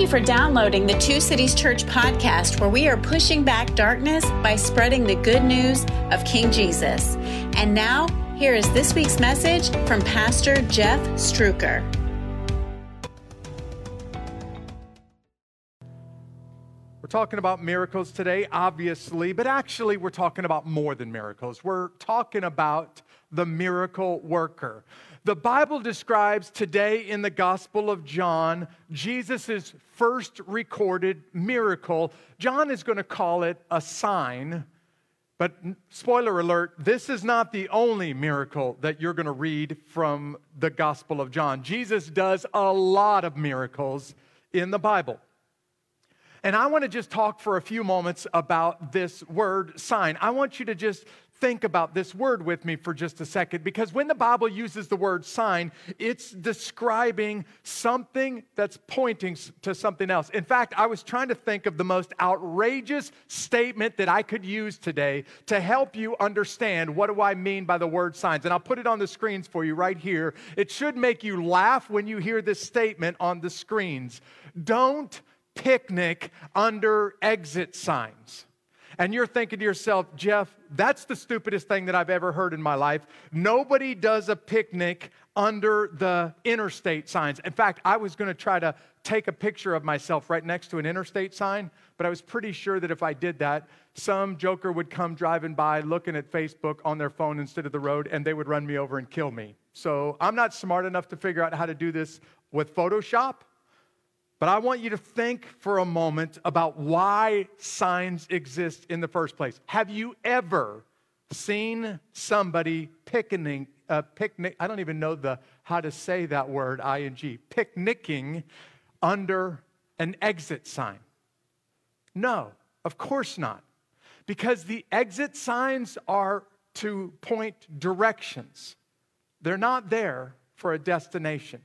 Thank you for downloading the Two Cities Church podcast, where we are pushing back darkness by spreading the good news of King Jesus. And now, here is this week's message from Pastor Jeff Struecker. We're talking about miracles today, obviously, but actually, we're talking about more than miracles. We're talking about the miracle worker. The Bible describes today in the Gospel of John Jesus' first recorded miracle. John is going to call it a sign. But spoiler alert, this is not the only miracle that you're going to read from the Gospel of John. Jesus does a lot of miracles in the Bible. And I want to just talk for a few moments about this word sign. I want you to just think about this word with me for just a second because when the Bible uses the word sign, it's describing something that's pointing to something else. In fact, I was trying to think of the most outrageous statement that I could use today to help you understand what do I mean by the word signs. And I'll put it on the screens for you right here. It should make you laugh when you hear this statement on the screens. Don't picnic under exit signs and you're thinking to yourself, Jeff, that's the stupidest thing that I've ever heard in my life. Nobody does a picnic under the interstate signs. In fact, I was going to try to take a picture of myself right next to an interstate sign, but I was pretty sure that if I did that, some joker would come driving by looking at Facebook on their phone instead of the road and they would run me over and kill me. So I'm not smart enough to figure out how to do this with Photoshop. But I want you to think for a moment about why signs exist in the first place. Have you ever seen somebody picnicking, uh, picnic, I don't even know the, how to say that word, ing, picnicking under an exit sign? No, of course not. Because the exit signs are to point directions, they're not there for a destination.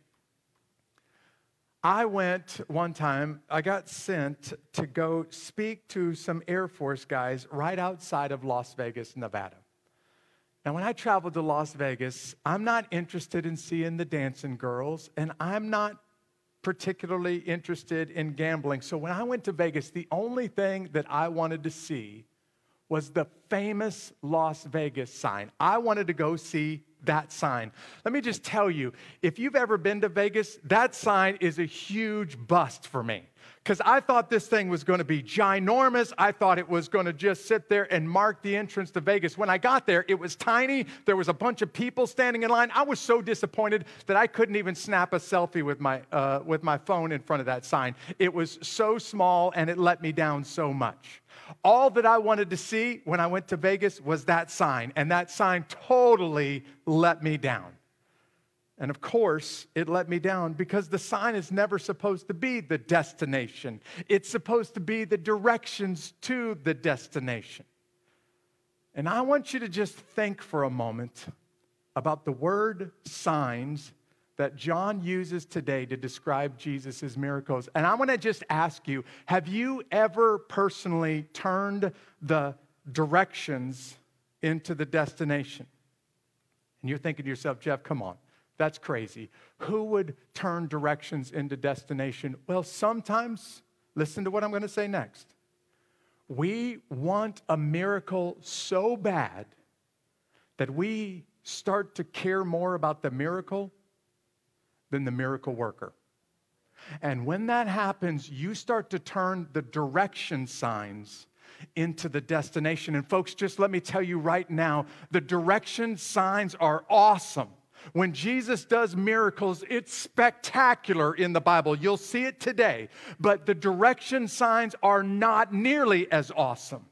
I went one time, I got sent to go speak to some Air Force guys right outside of Las Vegas, Nevada. Now, when I traveled to Las Vegas, I'm not interested in seeing the dancing girls, and I'm not particularly interested in gambling. So when I went to Vegas, the only thing that I wanted to see was the famous Las Vegas sign. I wanted to go see that sign. Let me just tell you if you've ever been to Vegas, that sign is a huge bust for me because I thought this thing was going to be ginormous. I thought it was going to just sit there and mark the entrance to Vegas. When I got there, it was tiny. There was a bunch of people standing in line. I was so disappointed that I couldn't even snap a selfie with my, uh, with my phone in front of that sign. It was so small and it let me down so much. All that I wanted to see when I went to Vegas was that sign, and that sign totally let me down. And of course, it let me down because the sign is never supposed to be the destination. It's supposed to be the directions to the destination. And I want you to just think for a moment about the word signs that John uses today to describe Jesus' miracles. And I want to just ask you have you ever personally turned the directions into the destination? And you're thinking to yourself, Jeff, come on. That's crazy. Who would turn directions into destination? Well, sometimes, listen to what I'm going to say next. We want a miracle so bad that we start to care more about the miracle than the miracle worker. And when that happens, you start to turn the direction signs into the destination. And folks, just let me tell you right now the direction signs are awesome. When Jesus does miracles, it's spectacular in the Bible. You'll see it today. But the direction signs are not nearly as awesome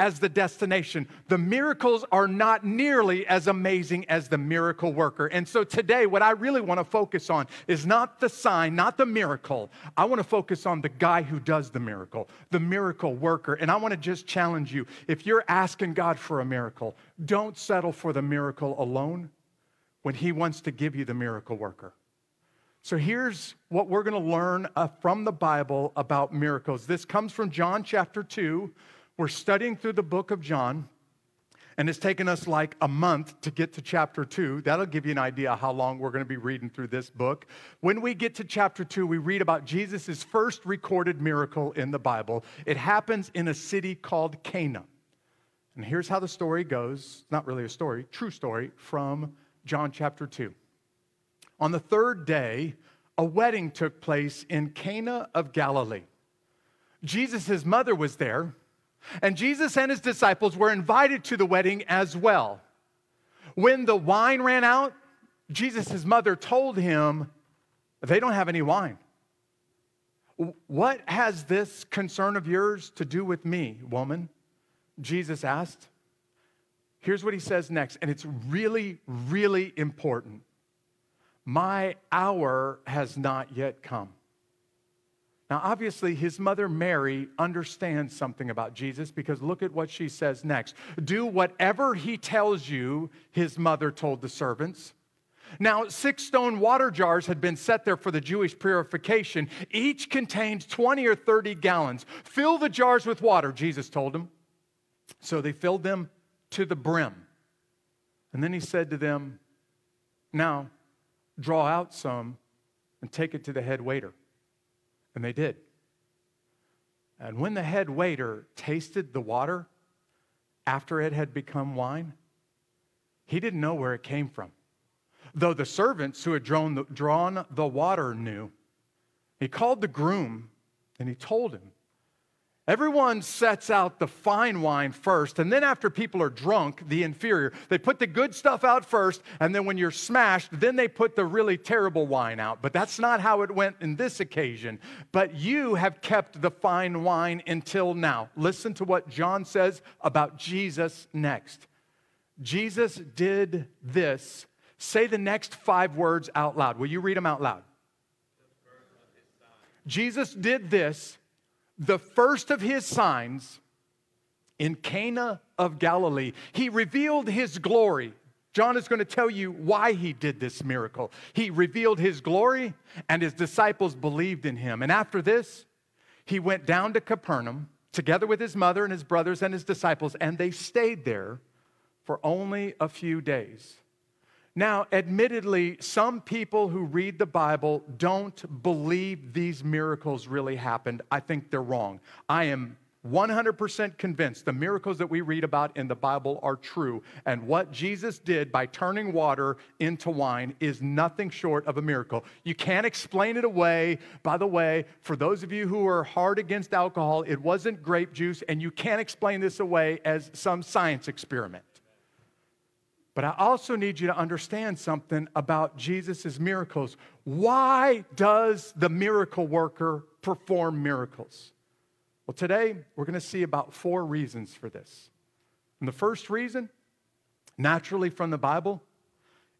as the destination. The miracles are not nearly as amazing as the miracle worker. And so today, what I really want to focus on is not the sign, not the miracle. I want to focus on the guy who does the miracle, the miracle worker. And I want to just challenge you if you're asking God for a miracle, don't settle for the miracle alone when He wants to give you the miracle worker. So here's what we're going to learn uh, from the Bible about miracles. This comes from John chapter 2 we're studying through the book of John. And it's taken us like a month to get to chapter two. That'll give you an idea how long we're going to be reading through this book. When we get to chapter two, we read about Jesus' first recorded miracle in the Bible. It happens in a city called Cana. And here's how the story goes It's not really a story, true story from John chapter 2. On the third day, a wedding took place in Cana of Galilee. Jesus' mother was there, and Jesus and his disciples were invited to the wedding as well. When the wine ran out, Jesus' mother told him, They don't have any wine. What has this concern of yours to do with me, woman? Jesus asked. Here's what he says next, and it's really, really important. My hour has not yet come. Now, obviously, his mother Mary understands something about Jesus because look at what she says next. Do whatever he tells you, his mother told the servants. Now, six stone water jars had been set there for the Jewish purification. Each contained 20 or 30 gallons. Fill the jars with water, Jesus told them. So they filled them to the brim. And then he said to them, Now, draw out some and take it to the head waiter. And they did. And when the head waiter tasted the water after it had become wine, he didn't know where it came from. Though the servants who had drawn the, water knew, he called the groom and he told him, Everyone sets out the fine wine first, and then after people are drunk, the inferior. They put the good stuff out first, and then when you're smashed, then they put the really terrible wine out. But that's not how it went in this occasion. But you have kept the fine wine until now. Listen to what John says about Jesus next. Jesus did this. Say the next five words out loud. Will you read them out loud? Jesus did this the first of his signs in Cana of Galilee. He revealed his glory. John is going to tell you why he did this miracle. He revealed his glory, and his disciples believed in him. And after this, he went down to Capernaum together with his mother and his brothers and his disciples, and they stayed there for only a few days. Now, admittedly, some people who read the Bible don't believe these miracles really happened. I think they're wrong. I am 100% convinced the miracles that we read about in the Bible are true. And what Jesus did by turning water into wine is nothing short of a miracle. You can't explain it away. By the way, for those of you who are hard against alcohol, it wasn't grape juice, and you can't explain this away as some science experiment. But I also need you to understand something about Jesus' miracles. Why does the miracle worker perform miracles? Well, today we're going to see about four reasons for this. And the first reason, naturally from the Bible,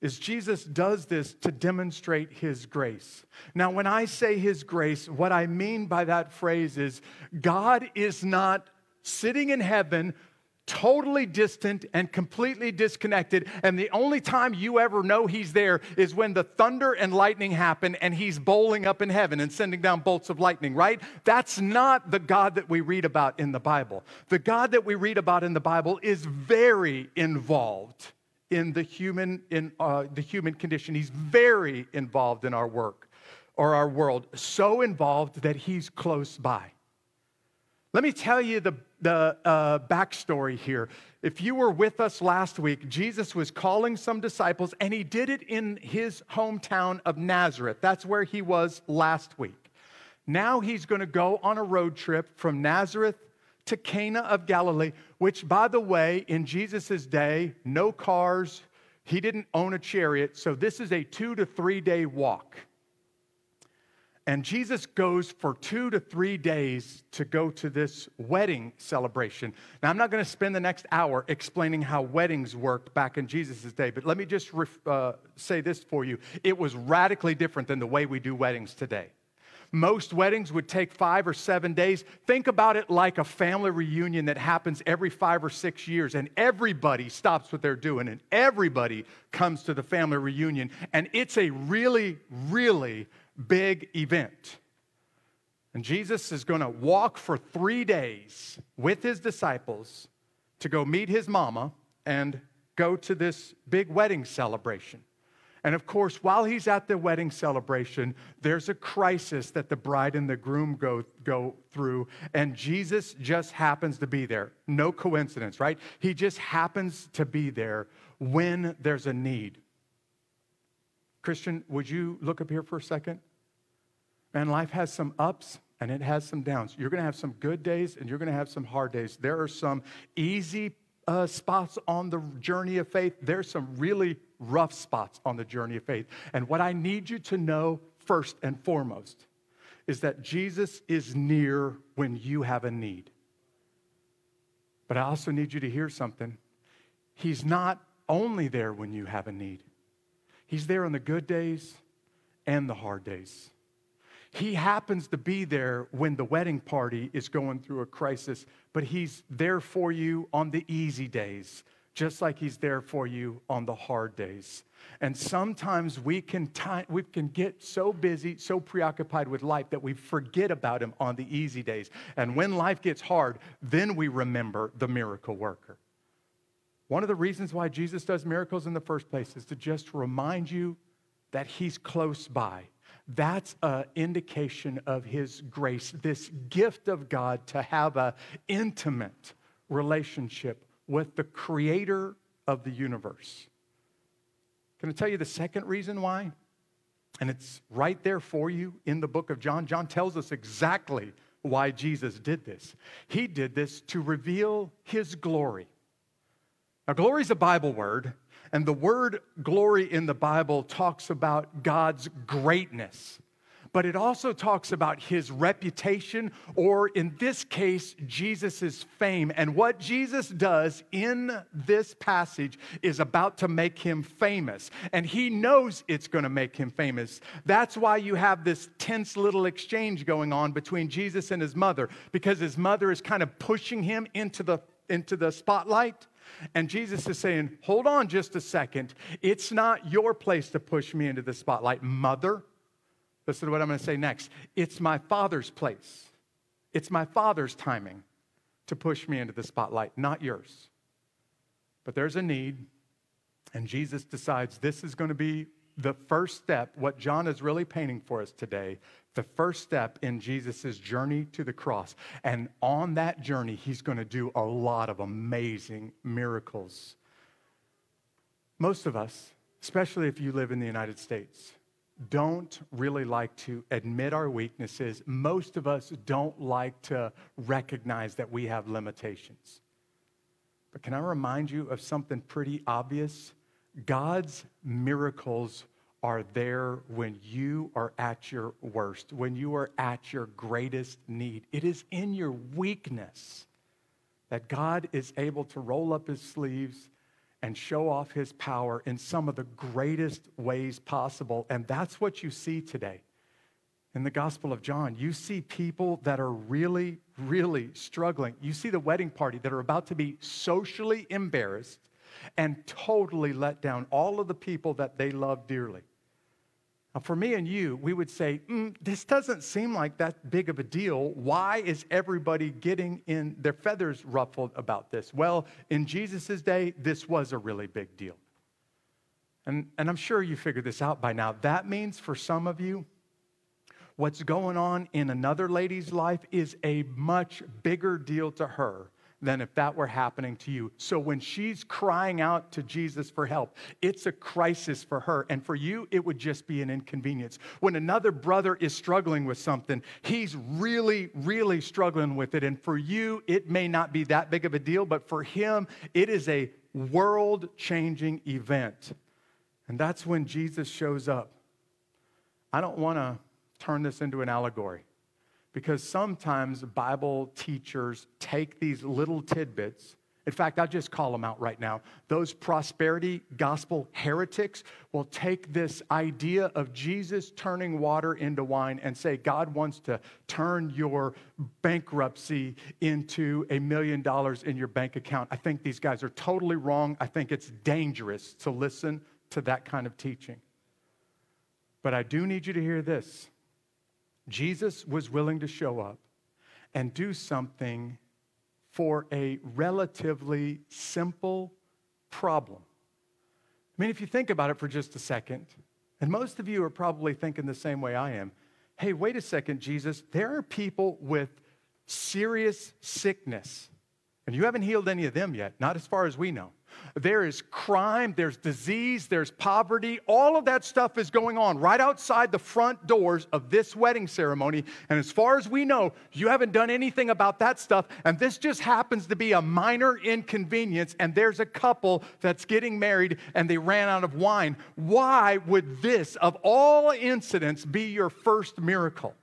is Jesus does this to demonstrate his grace. Now, when I say his grace, what I mean by that phrase is God is not sitting in heaven totally distant and completely disconnected. And the only time you ever know he's there is when the thunder and lightning happen and he's bowling up in heaven and sending down bolts of lightning, right? That's not the God that we read about in the Bible. The God that we read about in the Bible is very involved in the human in uh, the human condition. He's very involved in our work or our world, so involved that he's close by. Let me tell you the, the uh, backstory here. If you were with us last week, Jesus was calling some disciples, and he did it in his hometown of Nazareth. That's where he was last week. Now he's going to go on a road trip from Nazareth to Cana of Galilee, which, by the way, in Jesus' day, no cars, he didn't own a chariot, so this is a two to three day walk. And Jesus goes for two to three days to go to this wedding celebration. Now, I'm not going to spend the next hour explaining how weddings worked back in Jesus' day, but let me just uh, say this for you. It was radically different than the way we do weddings today. Most weddings would take five or seven days. Think about it like a family reunion that happens every five or six years, and everybody stops what they're doing, and everybody comes to the family reunion. And it's a really, really big event. And Jesus is going to walk for three days with his disciples to go meet his mama and go to this big wedding celebration. And of course, while he's at the wedding celebration, there's a crisis that the bride and the groom go, go through, and Jesus just happens to be there. No coincidence, right? He just happens to be there when there's a need. Christian, would you look up here for a second? Man, life has some ups and it has some downs. You're going to have some good days and you're going to have some hard days. There are some easy uh, spots on the journey of faith, there's some really rough spots on the journey of faith. And what I need you to know first and foremost is that Jesus is near when you have a need. But I also need you to hear something. He's not only there when you have a need, He's there on the good days and the hard days. He happens to be there when the wedding party is going through a crisis, but He's there for you on the easy days, just like He's there for you on the hard days. And sometimes we can, we can get so busy, so preoccupied with life that we forget about Him on the easy days. And when life gets hard, then we remember the miracle worker. One of the reasons why Jesus does miracles in the first place is to just remind you that He's close by that's an indication of his grace, this gift of God to have an intimate relationship with the creator of the universe. Can I tell you the second reason why? And it's right there for you in the book of John. John tells us exactly why Jesus did this. He did this to reveal his glory. Now, glory is a Bible word, and the word glory in the Bible talks about God's greatness, but it also talks about his reputation, or in this case, Jesus' fame. And what Jesus does in this passage is about to make him famous. And he knows it's going to make him famous. That's why you have this tense little exchange going on between Jesus and his mother, because his mother is kind of pushing him into the, into the spotlight. And Jesus is saying, Hold on just a second. It's not your place to push me into the spotlight, mother. Listen to what I'm going to say next. It's my father's place. It's my father's timing to push me into the spotlight, not yours. But there's a need, and Jesus decides this is going to be the first step, what John is really painting for us today, the first step in Jesus' journey to the cross. And on that journey, he's going to do a lot of amazing miracles. Most of us, especially if you live in the United States, don't really like to admit our weaknesses. Most of us don't like to recognize that we have limitations. But can I remind you of something pretty obvious? God's miracles are there when you are at your worst, when you are at your greatest need. It is in your weakness that God is able to roll up his sleeves and show off his power in some of the greatest ways possible. And that's what you see today. In the Gospel of John, you see people that are really, really struggling. You see the wedding party that are about to be socially embarrassed and totally let down all of the people that they love dearly. Now, for me and you, we would say, mm, this doesn't seem like that big of a deal. Why is everybody getting in their feathers ruffled about this? Well, in Jesus' day, this was a really big deal. And, and I'm sure you figured this out by now. That means for some of you, what's going on in another lady's life is a much bigger deal to her than if that were happening to you. So when she's crying out to Jesus for help, it's a crisis for her. And for you, it would just be an inconvenience. When another brother is struggling with something, he's really, really struggling with it. And for you, it may not be that big of a deal, but for him, it is a world changing event. And that's when Jesus shows up. I don't want to turn this into an allegory because sometimes Bible teachers take these little tidbits. In fact, I'll just call them out right now. Those prosperity gospel heretics will take this idea of Jesus turning water into wine and say, God wants to turn your bankruptcy into a million dollars in your bank account. I think these guys are totally wrong. I think it's dangerous to listen to that kind of teaching. But I do need you to hear this Jesus was willing to show up and do something for a relatively simple problem. I mean, if you think about it for just a second, and most of you are probably thinking the same way I am hey, wait a second, Jesus, there are people with serious sickness, and you haven't healed any of them yet, not as far as we know. There is crime, there's disease, there's poverty. All of that stuff is going on right outside the front doors of this wedding ceremony. And as far as we know, you haven't done anything about that stuff. And this just happens to be a minor inconvenience. And there's a couple that's getting married and they ran out of wine. Why would this, of all incidents, be your first miracle?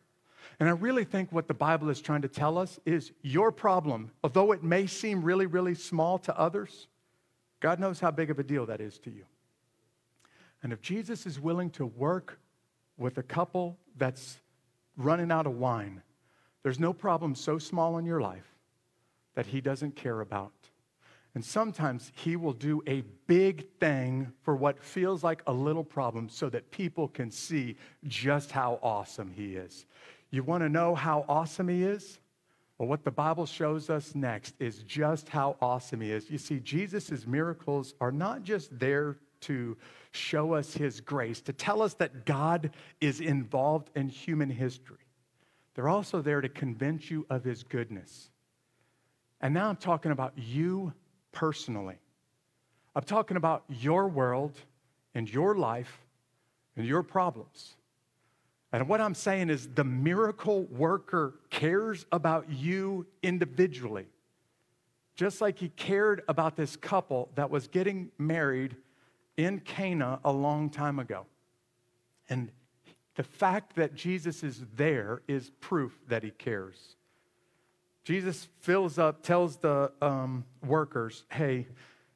And I really think what the Bible is trying to tell us is your problem, although it may seem really, really small to others, God knows how big of a deal that is to you. And if Jesus is willing to work with a couple that's running out of wine, there's no problem so small in your life that he doesn't care about. And sometimes he will do a big thing for what feels like a little problem so that people can see just how awesome he is. You want to know how awesome he is? Well, what the Bible shows us next is just how awesome he is. You see, Jesus' miracles are not just there to show us his grace, to tell us that God is involved in human history. They're also there to convince you of his goodness. And now I'm talking about you personally. I'm talking about your world and your life and your problems. And what I'm saying is the miracle worker cares about you individually, just like he cared about this couple that was getting married in Cana a long time ago. And the fact that Jesus is there is proof that he cares. Jesus fills up, tells the um, workers, hey,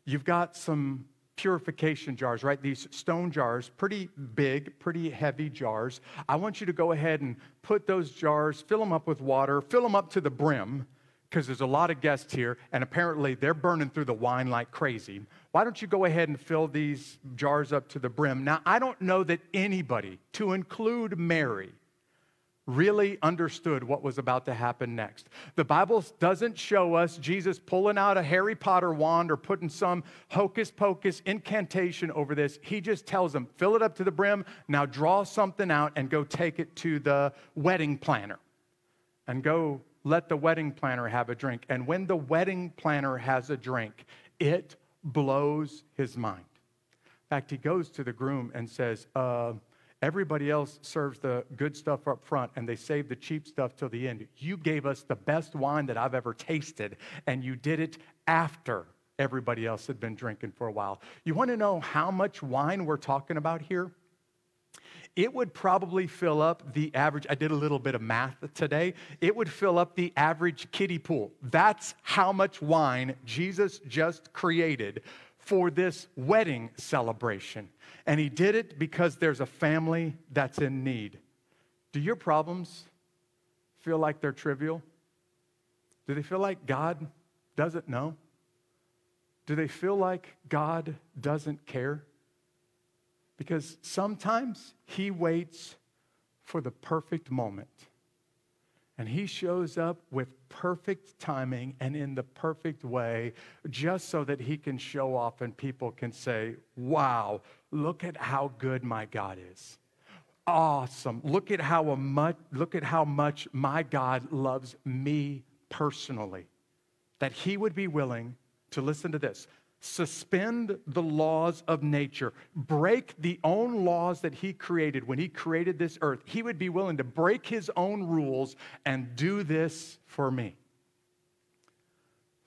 you've got some purification jars, right? These stone jars, pretty big, pretty heavy jars. I want you to go ahead and put those jars, fill them up with water, fill them up to the brim, because there's a lot of guests here, and apparently they're burning through the wine like crazy. Why don't you go ahead and fill these jars up to the brim? Now, I don't know that anybody, to include Mary, really understood what was about to happen next. The Bible doesn't show us Jesus pulling out a Harry Potter wand or putting some hocus pocus incantation over this. He just tells them, fill it up to the brim, now draw something out and go take it to the wedding planner and go let the wedding planner have a drink. And when the wedding planner has a drink, it blows his mind. In fact, he goes to the groom and says, uh, Everybody else serves the good stuff up front and they save the cheap stuff till the end. You gave us the best wine that I've ever tasted, and you did it after everybody else had been drinking for a while. You want to know how much wine we're talking about here? It would probably fill up the average. I did a little bit of math today. It would fill up the average kiddie pool. That's how much wine Jesus just created for this wedding celebration. And he did it because there's a family that's in need. Do your problems feel like they're trivial? Do they feel like God doesn't know? Do they feel like God doesn't care? Because sometimes he waits for the perfect moment and he shows up with perfect timing and in the perfect way, just so that he can show off and people can say, Wow, look at how good my God is. Awesome. Look at how, much, look at how much my God loves me personally. That he would be willing to listen to this suspend the laws of nature, break the own laws that he created when he created this earth. He would be willing to break his own rules and do this for me.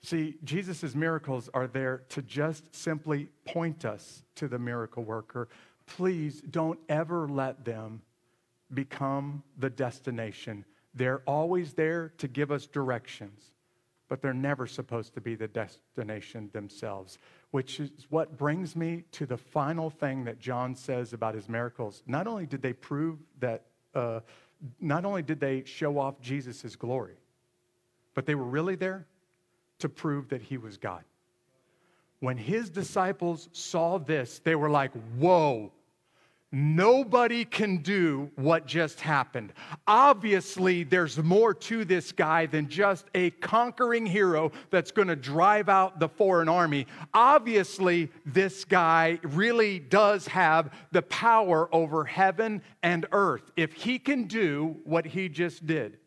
See, Jesus' miracles are there to just simply point us to the miracle worker. Please don't ever let them become the destination. They're always there to give us directions but they're never supposed to be the destination themselves, which is what brings me to the final thing that John says about his miracles. Not only did they prove that, uh, not only did they show off Jesus' glory, but they were really there to prove that he was God. When his disciples saw this, they were like, whoa, Nobody can do what just happened. Obviously, there's more to this guy than just a conquering hero that's going to drive out the foreign army. Obviously, this guy really does have the power over heaven and earth if he can do what he just did.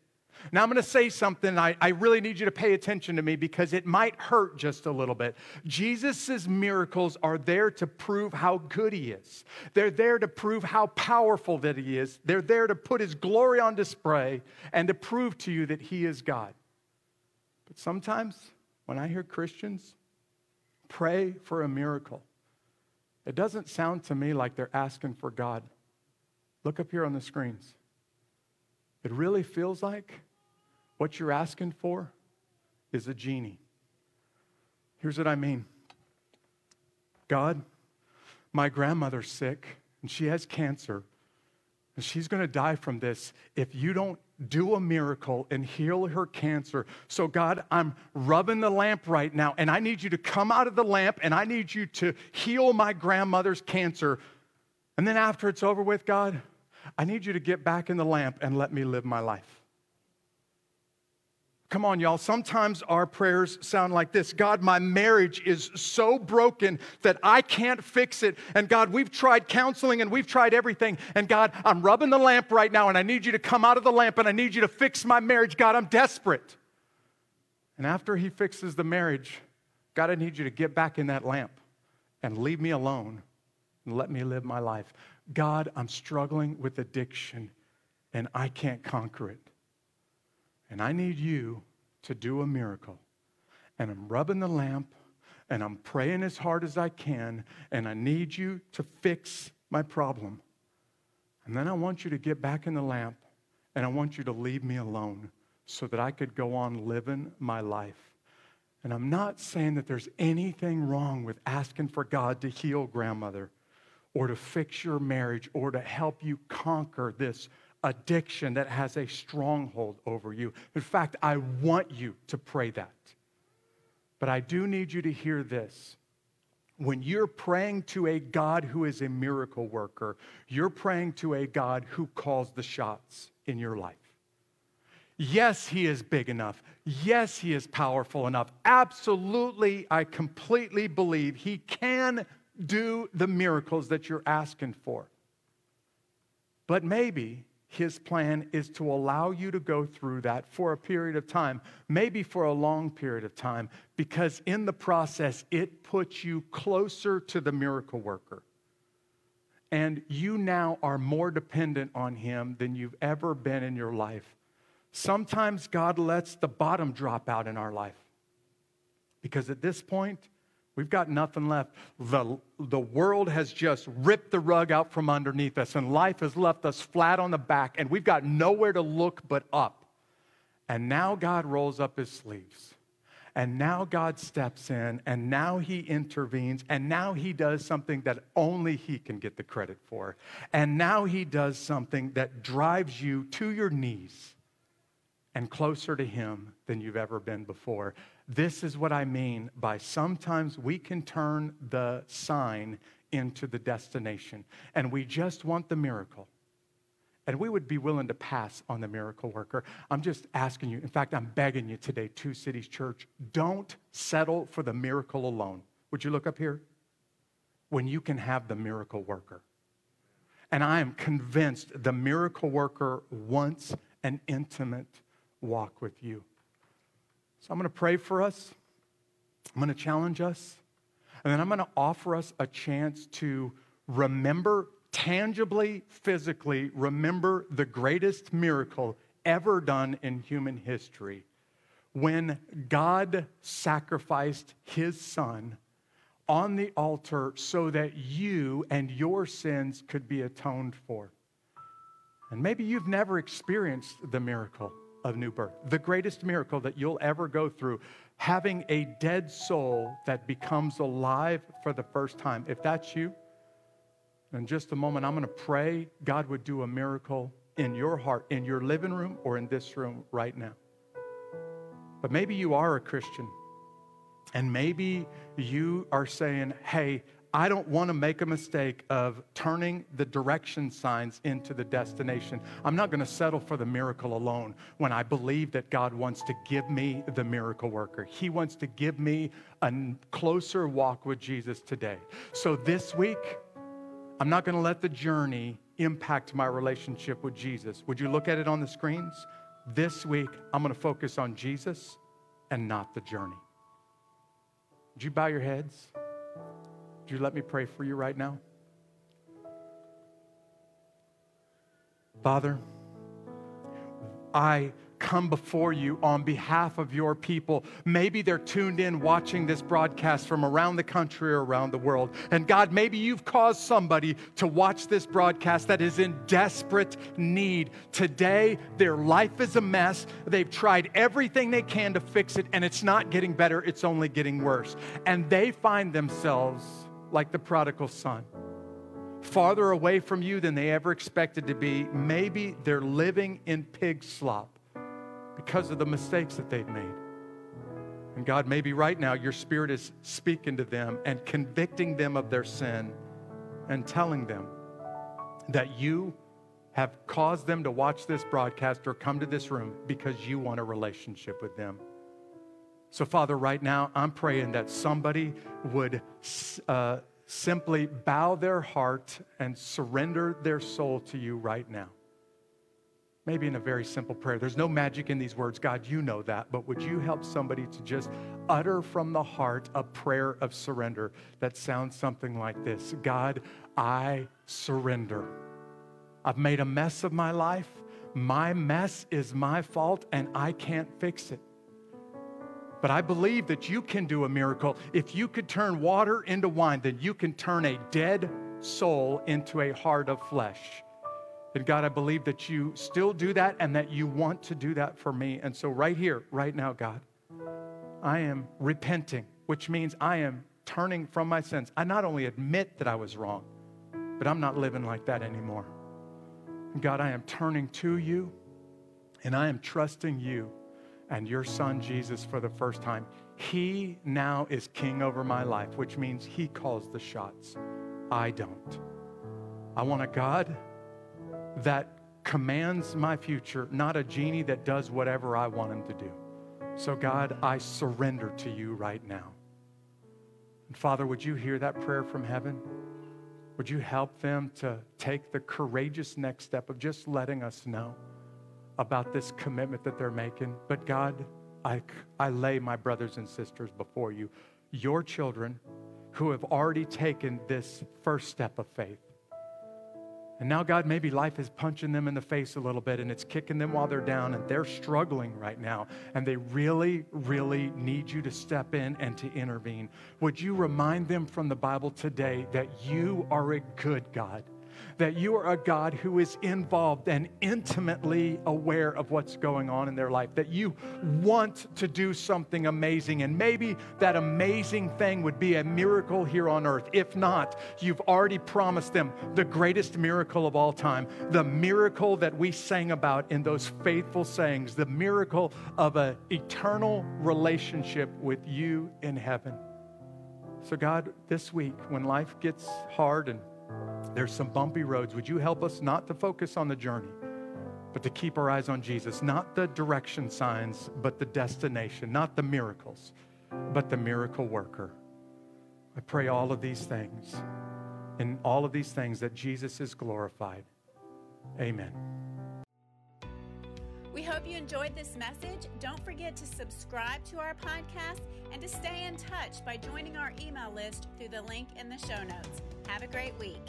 Now, I'm going to say something. I, I really need you to pay attention to me because it might hurt just a little bit. Jesus' miracles are there to prove how good he is, they're there to prove how powerful that he is. They're there to put his glory on display and to prove to you that he is God. But sometimes when I hear Christians pray for a miracle, it doesn't sound to me like they're asking for God. Look up here on the screens. It really feels like what you're asking for is a genie. Here's what I mean God, my grandmother's sick and she has cancer and she's going to die from this if you don't do a miracle and heal her cancer. So, God, I'm rubbing the lamp right now, and I need you to come out of the lamp and I need you to heal my grandmother's cancer. And then, after it's over with, God, I need you to get back in the lamp and let me live my life. Come on, y'all. Sometimes our prayers sound like this God, my marriage is so broken that I can't fix it. And God, we've tried counseling and we've tried everything. And God, I'm rubbing the lamp right now and I need you to come out of the lamp and I need you to fix my marriage. God, I'm desperate. And after He fixes the marriage, God, I need you to get back in that lamp and leave me alone and let me live my life. God, I'm struggling with addiction and I can't conquer it and I need you to do a miracle. And I'm rubbing the lamp and I'm praying as hard as I can, and I need you to fix my problem. And then I want you to get back in the lamp and I want you to leave me alone so that I could go on living my life. And I'm not saying that there's anything wrong with asking for God to heal grandmother or to fix your marriage or to help you conquer this addiction that has a stronghold over you. In fact, I want you to pray that. But I do need you to hear this. When you're praying to a God who is a miracle worker, you're praying to a God who calls the shots in your life. Yes, He is big enough. Yes, He is powerful enough. Absolutely, I completely believe He can do the miracles that you're asking for. But maybe his plan is to allow you to go through that for a period of time, maybe for a long period of time, because in the process, it puts you closer to the miracle worker. And you now are more dependent on Him than you've ever been in your life. Sometimes God lets the bottom drop out in our life because at this point, We've got nothing left. The, the world has just ripped the rug out from underneath us, and life has left us flat on the back, and we've got nowhere to look but up. And now God rolls up his sleeves. And now God steps in, and now he intervenes, and now he does something that only he can get the credit for. And now he does something that drives you to your knees and closer to him than you've ever been before. This is what I mean by sometimes we can turn the sign into the destination, and we just want the miracle. And we would be willing to pass on the miracle worker. I'm just asking you, in fact, I'm begging you today, Two Cities Church, don't settle for the miracle alone. Would you look up here? When you can have the miracle worker. And I am convinced the miracle worker wants an intimate walk with you. So I'm going to pray for us. I'm going to challenge us. And then I'm going to offer us a chance to remember tangibly, physically, remember the greatest miracle ever done in human history when God sacrificed his son on the altar so that you and your sins could be atoned for. And maybe you've never experienced the miracle of new birth. The greatest miracle that you'll ever go through, having a dead soul that becomes alive for the first time. If that's you, in just a moment, I'm going to pray God would do a miracle in your heart, in your living room, or in this room right now. But maybe you are a Christian, and maybe you are saying, Hey, I don't want to make a mistake of turning the direction signs into the destination. I'm not going to settle for the miracle alone when I believe that God wants to give me the miracle worker. He wants to give me a closer walk with Jesus today. So this week, I'm not going to let the journey impact my relationship with Jesus. Would you look at it on the screens? This week, I'm going to focus on Jesus and not the journey. Would you bow your heads? Would you let me pray for you right now? Father, I come before you on behalf of your people. Maybe they're tuned in watching this broadcast from around the country or around the world. And God, maybe you've caused somebody to watch this broadcast that is in desperate need. Today, their life is a mess. They've tried everything they can to fix it, and it's not getting better, it's only getting worse. And they find themselves like the prodigal son farther away from you than they ever expected to be. Maybe they're living in pig slop because of the mistakes that they've made. And God, maybe right now your spirit is speaking to them and convicting them of their sin and telling them that you have caused them to watch this broadcast or come to this room because you want a relationship with them. So, Father, right now, I'm praying that somebody would uh, simply bow their heart and surrender their soul to you right now. Maybe in a very simple prayer. There's no magic in these words. God, you know that. But would you help somebody to just utter from the heart a prayer of surrender that sounds something like this God, I surrender. I've made a mess of my life. My mess is my fault, and I can't fix it. But I believe that you can do a miracle. If you could turn water into wine, then you can turn a dead soul into a heart of flesh. And God, I believe that you still do that and that you want to do that for me. And so, right here, right now, God, I am repenting, which means I am turning from my sins. I not only admit that I was wrong, but I'm not living like that anymore. God, I am turning to you and I am trusting you and your son Jesus for the first time. He now is king over my life, which means he calls the shots. I don't. I want a God that commands my future, not a genie that does whatever I want him to do. So, God, I surrender to you right now. And Father, would you hear that prayer from heaven? Would you help them to take the courageous next step of just letting us know about this commitment that they're making? But God, I, I lay my brothers and sisters before you, your children who have already taken this first step of faith. And now, God, maybe life is punching them in the face a little bit and it's kicking them while they're down and they're struggling right now. And they really, really need you to step in and to intervene. Would you remind them from the Bible today that you are a good God? That you are a God who is involved and intimately aware of what's going on in their life, that you want to do something amazing. And maybe that amazing thing would be a miracle here on earth. If not, you've already promised them the greatest miracle of all time, the miracle that we sang about in those faithful sayings, the miracle of an eternal relationship with you in heaven. So, God, this week, when life gets hard and there's some bumpy roads. Would you help us not to focus on the journey, but to keep our eyes on Jesus? Not the direction signs, but the destination. Not the miracles, but the miracle worker. I pray all of these things, in all of these things, that Jesus is glorified. Amen. We hope you enjoyed this message. Don't forget to subscribe to our podcast and to stay in touch by joining our email list through the link in the show notes. Have a great week.